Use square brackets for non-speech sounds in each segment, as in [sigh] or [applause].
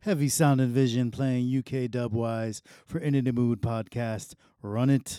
Heavy Sound and Vision playing UK dubwise for Inna Di Mood podcast. Run it.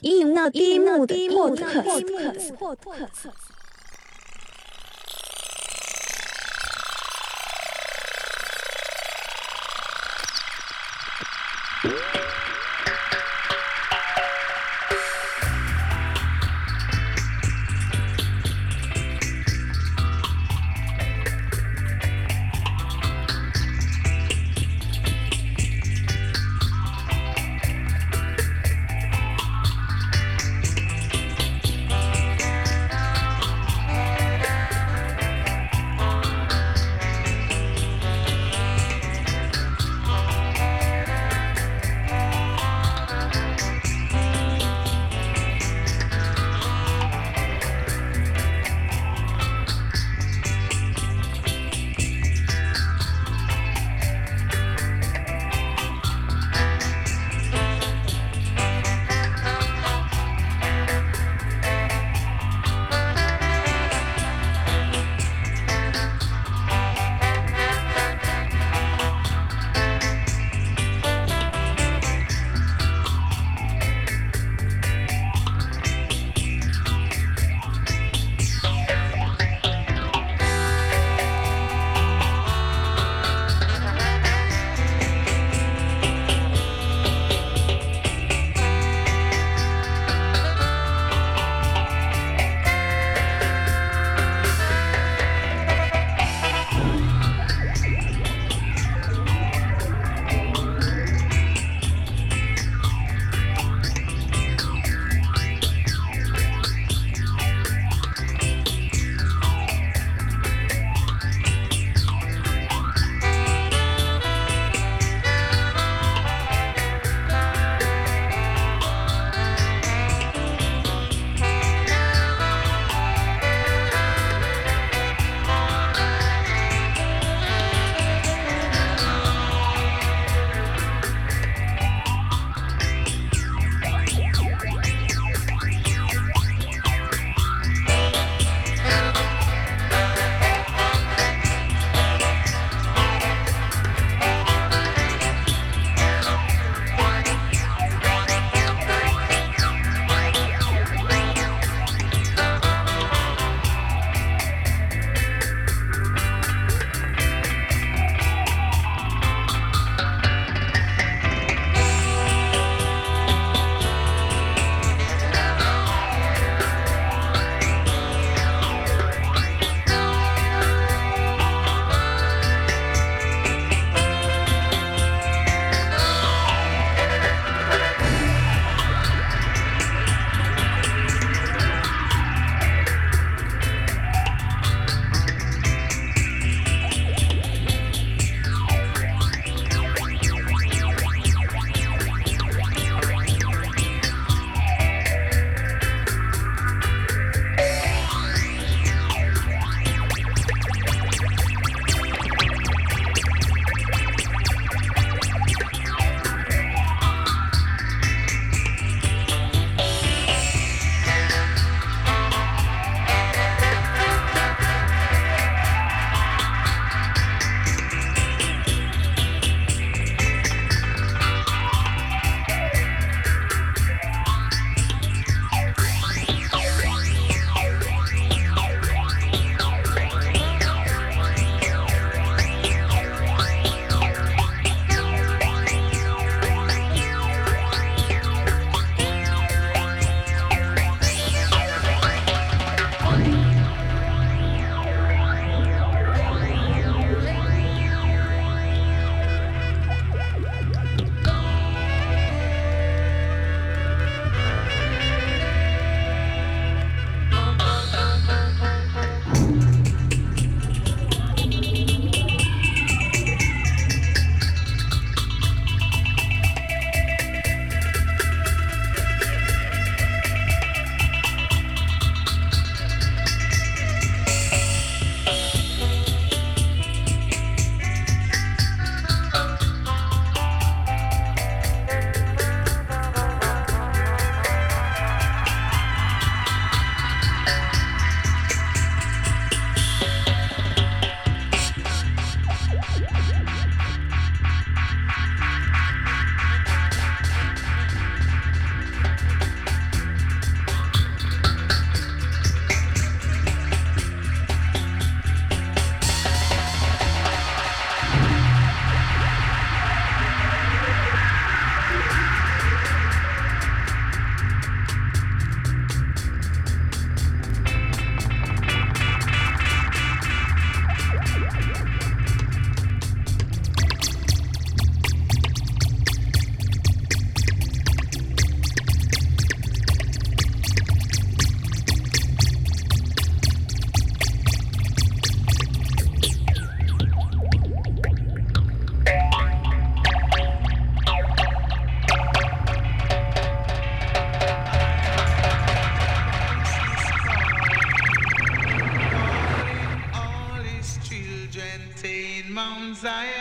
Zion.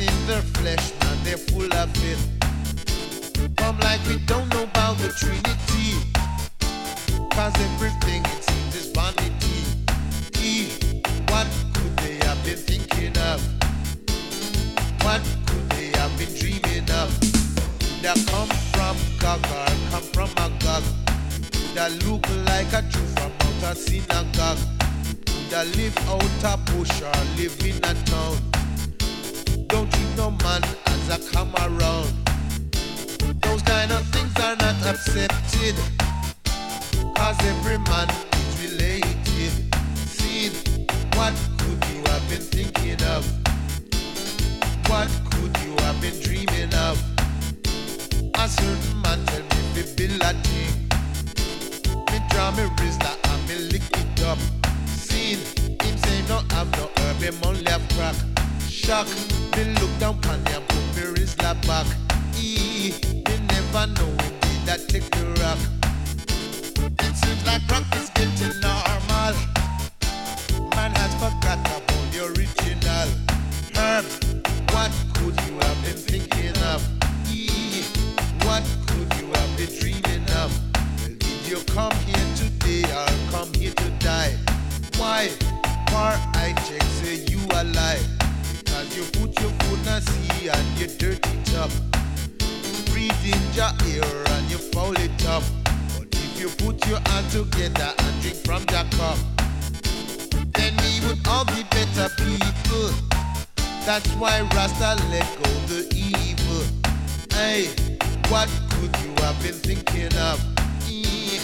In their flesh, now they're full of it. Come like we don't know about the Trinity. Cause everything it seems is vanity. E, what could they have been thinking of? What could they have been dreaming of? That come from Gog come from Magog. That look like a Jew from out a synagogue. That live out a bush or live in a town no man as I come around. Those kind of things are not accepted. Cause every man is related. See, what could you have been thinking of? What could you have been dreaming of? A certain man tell me to build a thing. Me draw me wrist and me lick it up. See, him say no, have no herb, him only have crack. Shock, me look down on him, put me wrist like back. E, me never know when did that take the rock. It seems like rock is getting normal. Man has forgot about the original. Herb, what could you have been thinking of? E, what could you have been dreaming of? Well, did you come here today or come here to die? Why? Far I check say you alive. You put your foot the sea and you dirty top. Breathe in your ear and you foul it up. But if you put your hand together and drink from the cup, then we would all be better people. That's why Rasta let go the evil. Hey, what could you have been thinking of? Eh,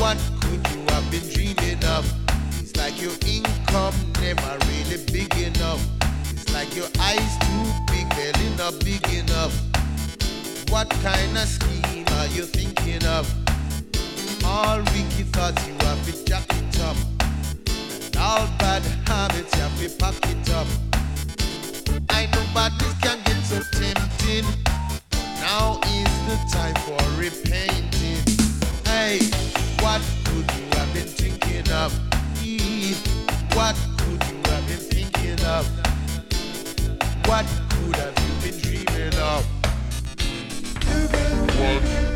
What could you have been dreaming of? It's like your income never really big enough. Your eyes too big, belly not big enough. What kind of scheme are you thinking of? All wicked thoughts you have to jack it up. And all bad habits you have to pack it up. I know badness can get so tempting. Now is the time for repenting. Hey, what could you have been thinking of? Eh, What could you have been thinking of? What could have you been dreaming of? But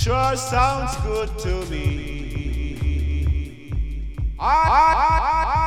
sure sounds good to me. I, I,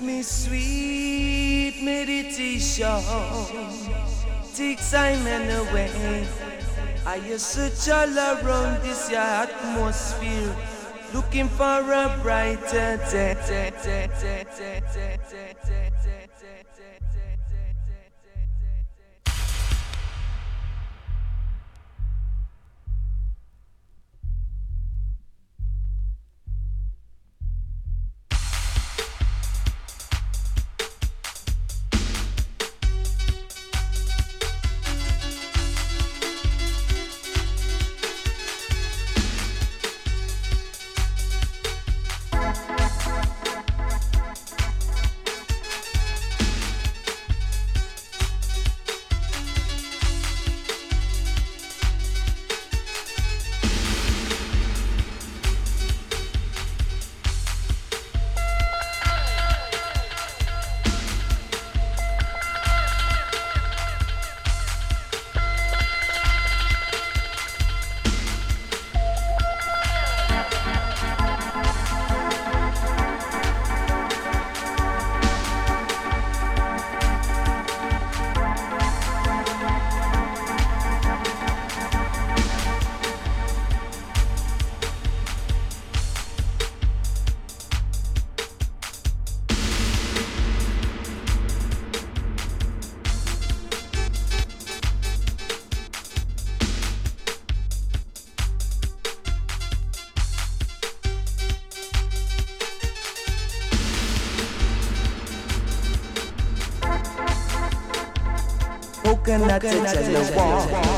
me sweet meditation. Take time and away. I search all around this atmosphere, looking for a brighter day. Coconut, coconut, coconut, coconut, coconut,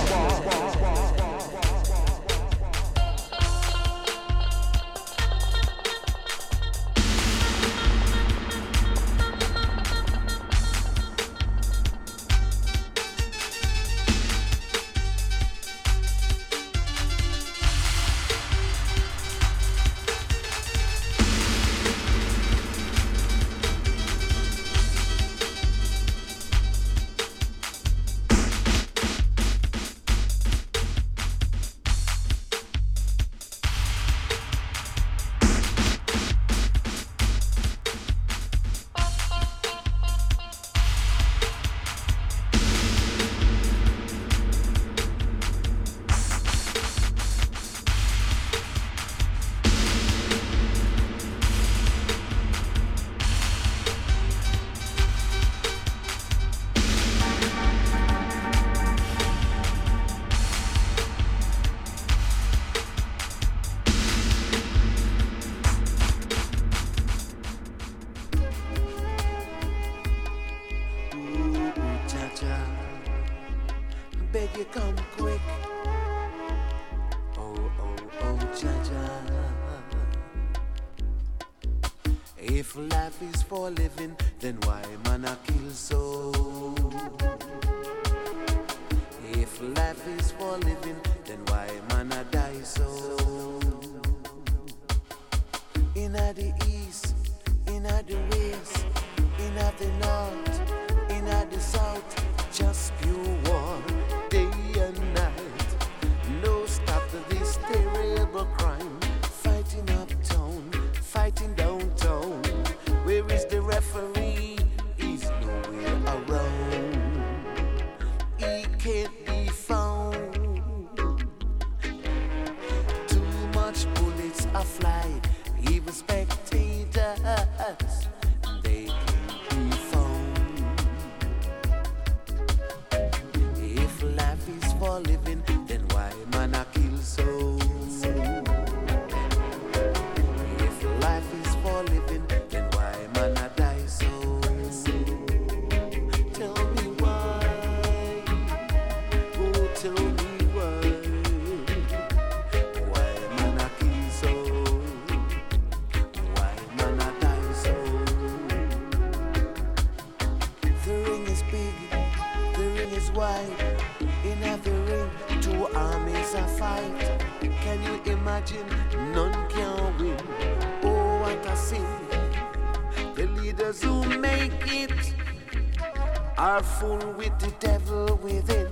fool with the devil within.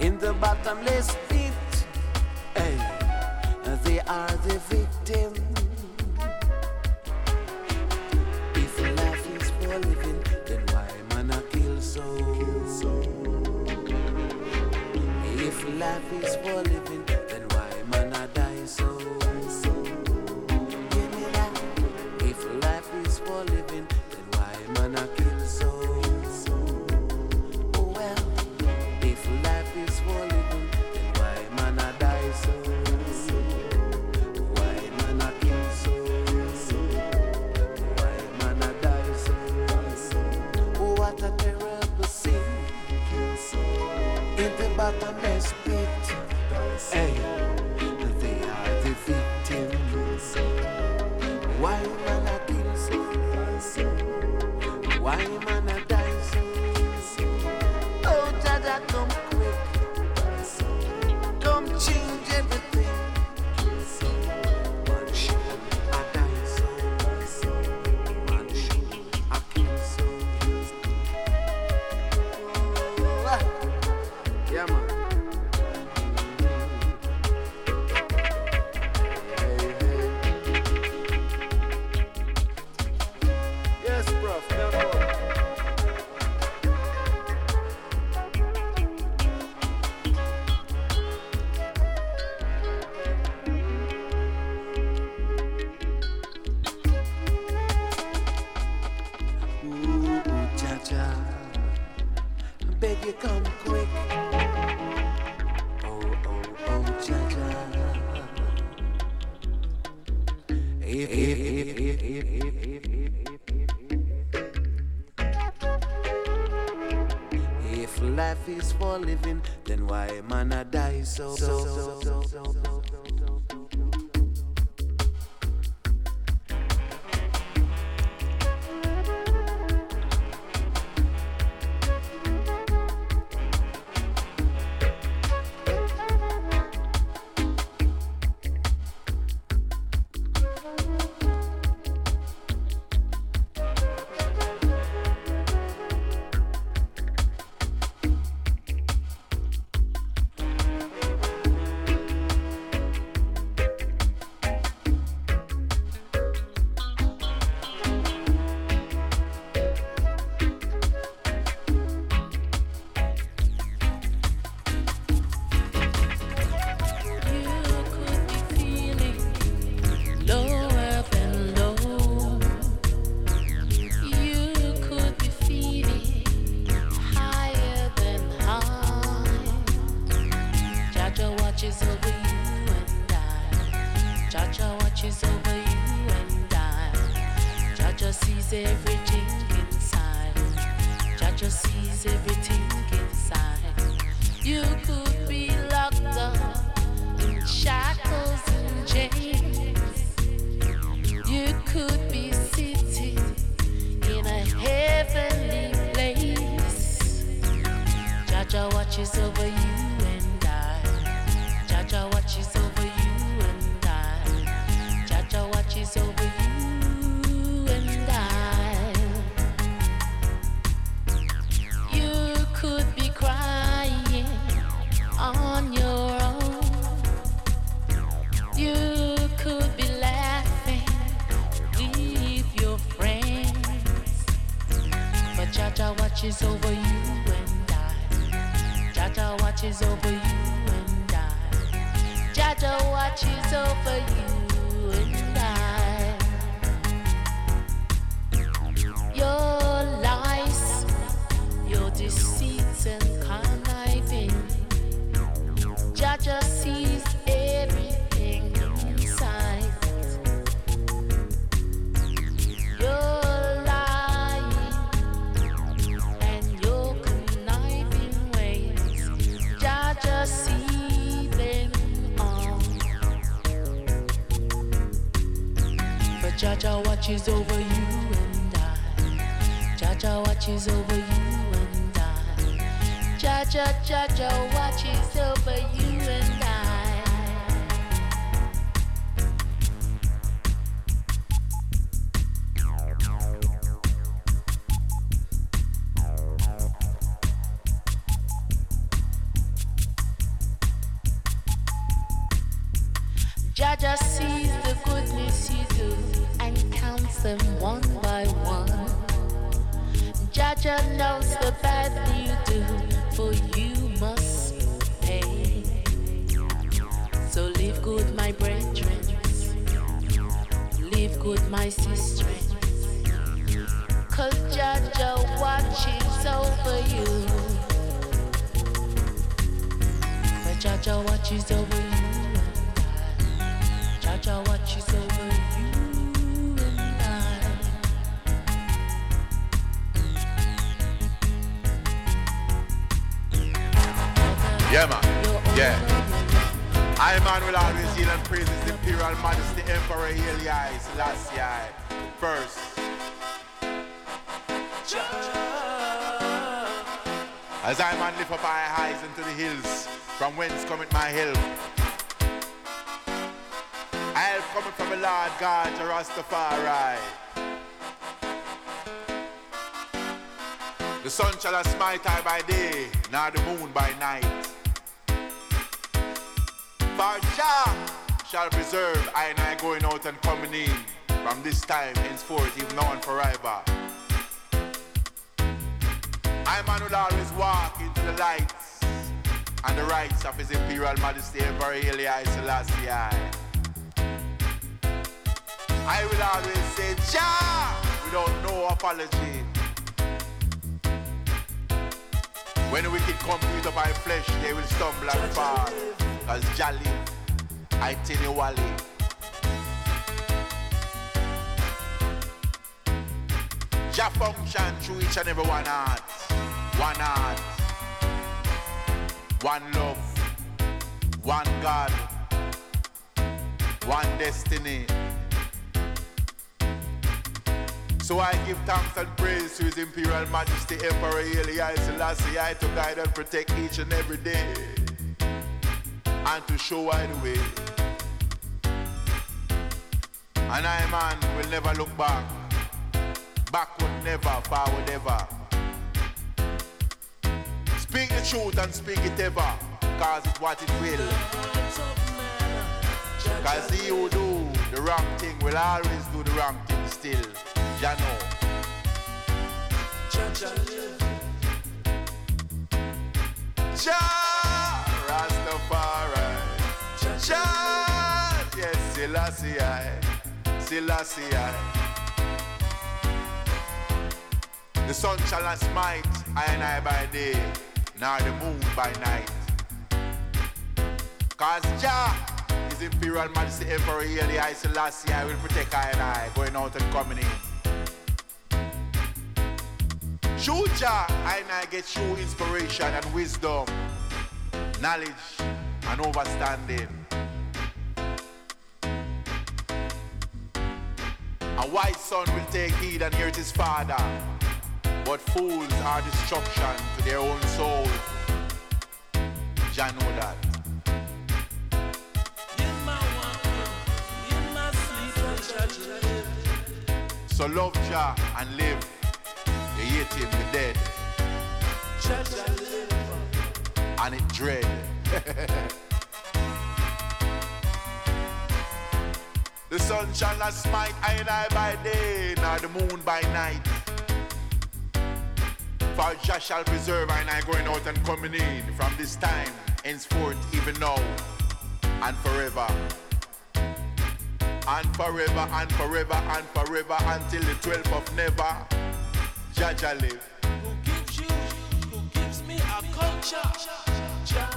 In the bottomless pit. Living, then why man I die so? so, so, so, so, so. Jaja watches over you and I. Jaja watches over you and I. Yeah, man. Yeah. I, man, will always yield and praise His Imperial Majesty Emperor Haile Selassie first. As I, man, lift up my eyes into the hills. Rastafari. The sun shall not smite I by day, nor the moon by night. For Jah shall preserve I and I going out and coming in from this time henceforth, even now and forever. I man will always walk into the lights and the rights of His Imperial Majesty Haile Selassie. I will always say Jah without no apology. When the wicked eat up my flesh, they will stumble and fall. Cause Jolly, I tell you Wally. Jah function through each and every one heart. One heart. One love, one God, one destiny. So I give thanks and praise to His Imperial Majesty Emperor Haile Selassie I to guide and protect each and every day and to show I the way. And I, man, will never look back. Backward never, forward ever. Speak the truth and speak it ever, cause it's what it will. Cause he who do the wrong thing will always do the wrong thing still. Ya know. Jah Rastafari. Jah, yes, Selassie I. Selassie I. The sun shall not smite I and I by day, nor the moon by night. Cause Jah is Imperial Majesty Emperor Haile I Selassie I will protect I and I going out and coming in. Through Jah, I and I get true inspiration and wisdom, knowledge and understanding. A wise son will take heed and hear his father, but fools are destruction to their own soul. Jah know that. So love Jah and live. You hate him, dead. And it dread. [laughs] the sun shall not smite I by day, nor the moon by night. For Jah shall preserve and I going out and coming in from this time, henceforth, even now, and forever. And forever and forever and forever until the 12th of never. Jah live. Who gives you, who gives me a culture? Jah,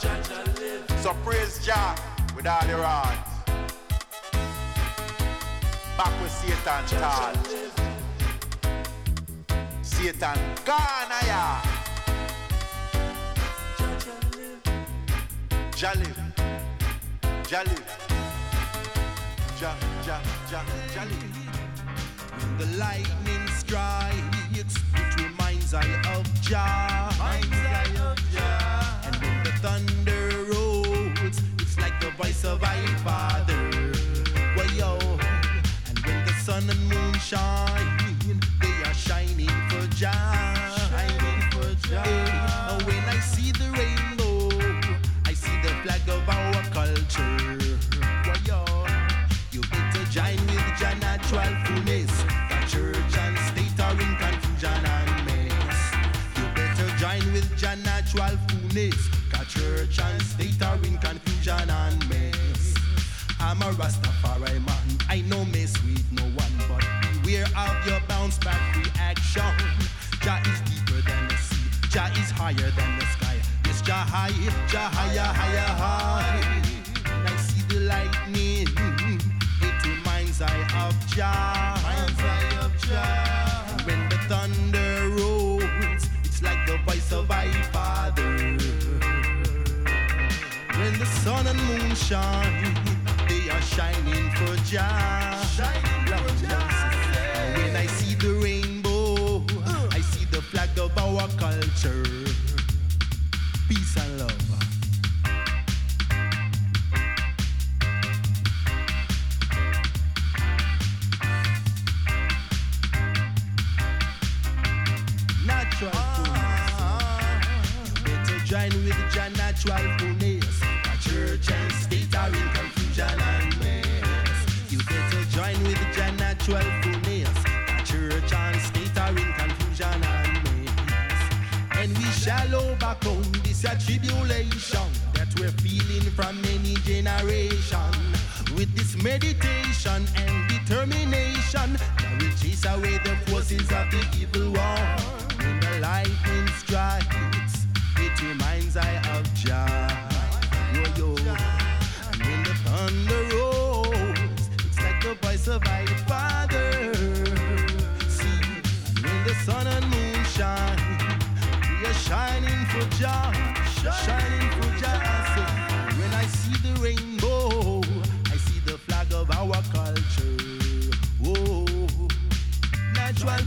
Jah live. So praise Jah with all your heart. Back with Satan tall. Satan gone ya. Jah live. Jah live. Jah, Jah, Jah, Jah live. When the lightning strikes, it reminds I of Jah. And when the thunder rolls, it's like the voice of our Father. Why yo? And when the sun and moon shine, fullness. The church and state are in confusion and mess. I'm a Rastafari man. I no mess with no one, but beware of your bounce back reaction. Jah is deeper than the sea. Jah is higher than the sky. Yes, Jah high, Jah higher, higher, high. When I see the lightning, it reminds I of Jah. of Jah. Sun and moon shine, they are shining for Jah. Lord Jesus. And when I see the rainbow, I see the flag of our culture. 12 The church and state are in confusion and. And we shall overcome this tribulation that we're feeling from many generations. With this meditation and determination, that will chase away the forces of the evil one. When the lightning strikes, it reminds I of Jah. When the thunder rolls, it's like the voice of I. sun and moon shine, we are shining for Jah, shining for Jah. When I see the rainbow, I see the flag of our culture. Oh, natural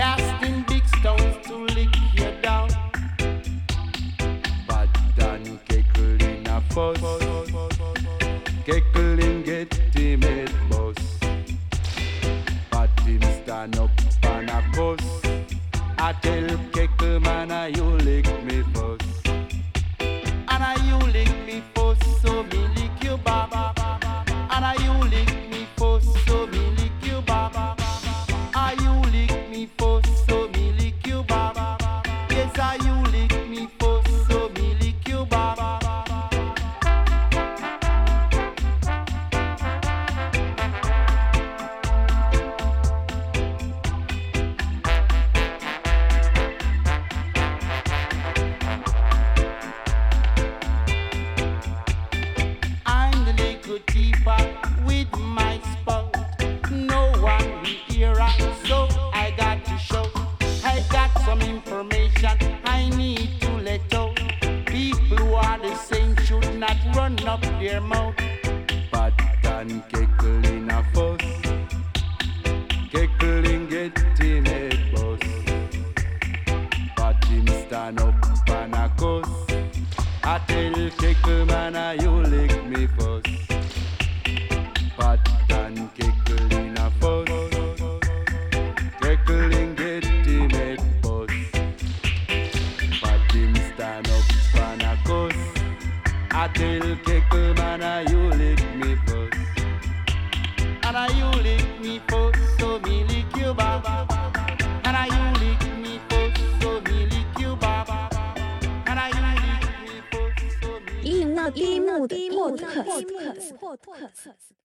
casting big stones to lick you down. But done cackling a fuss.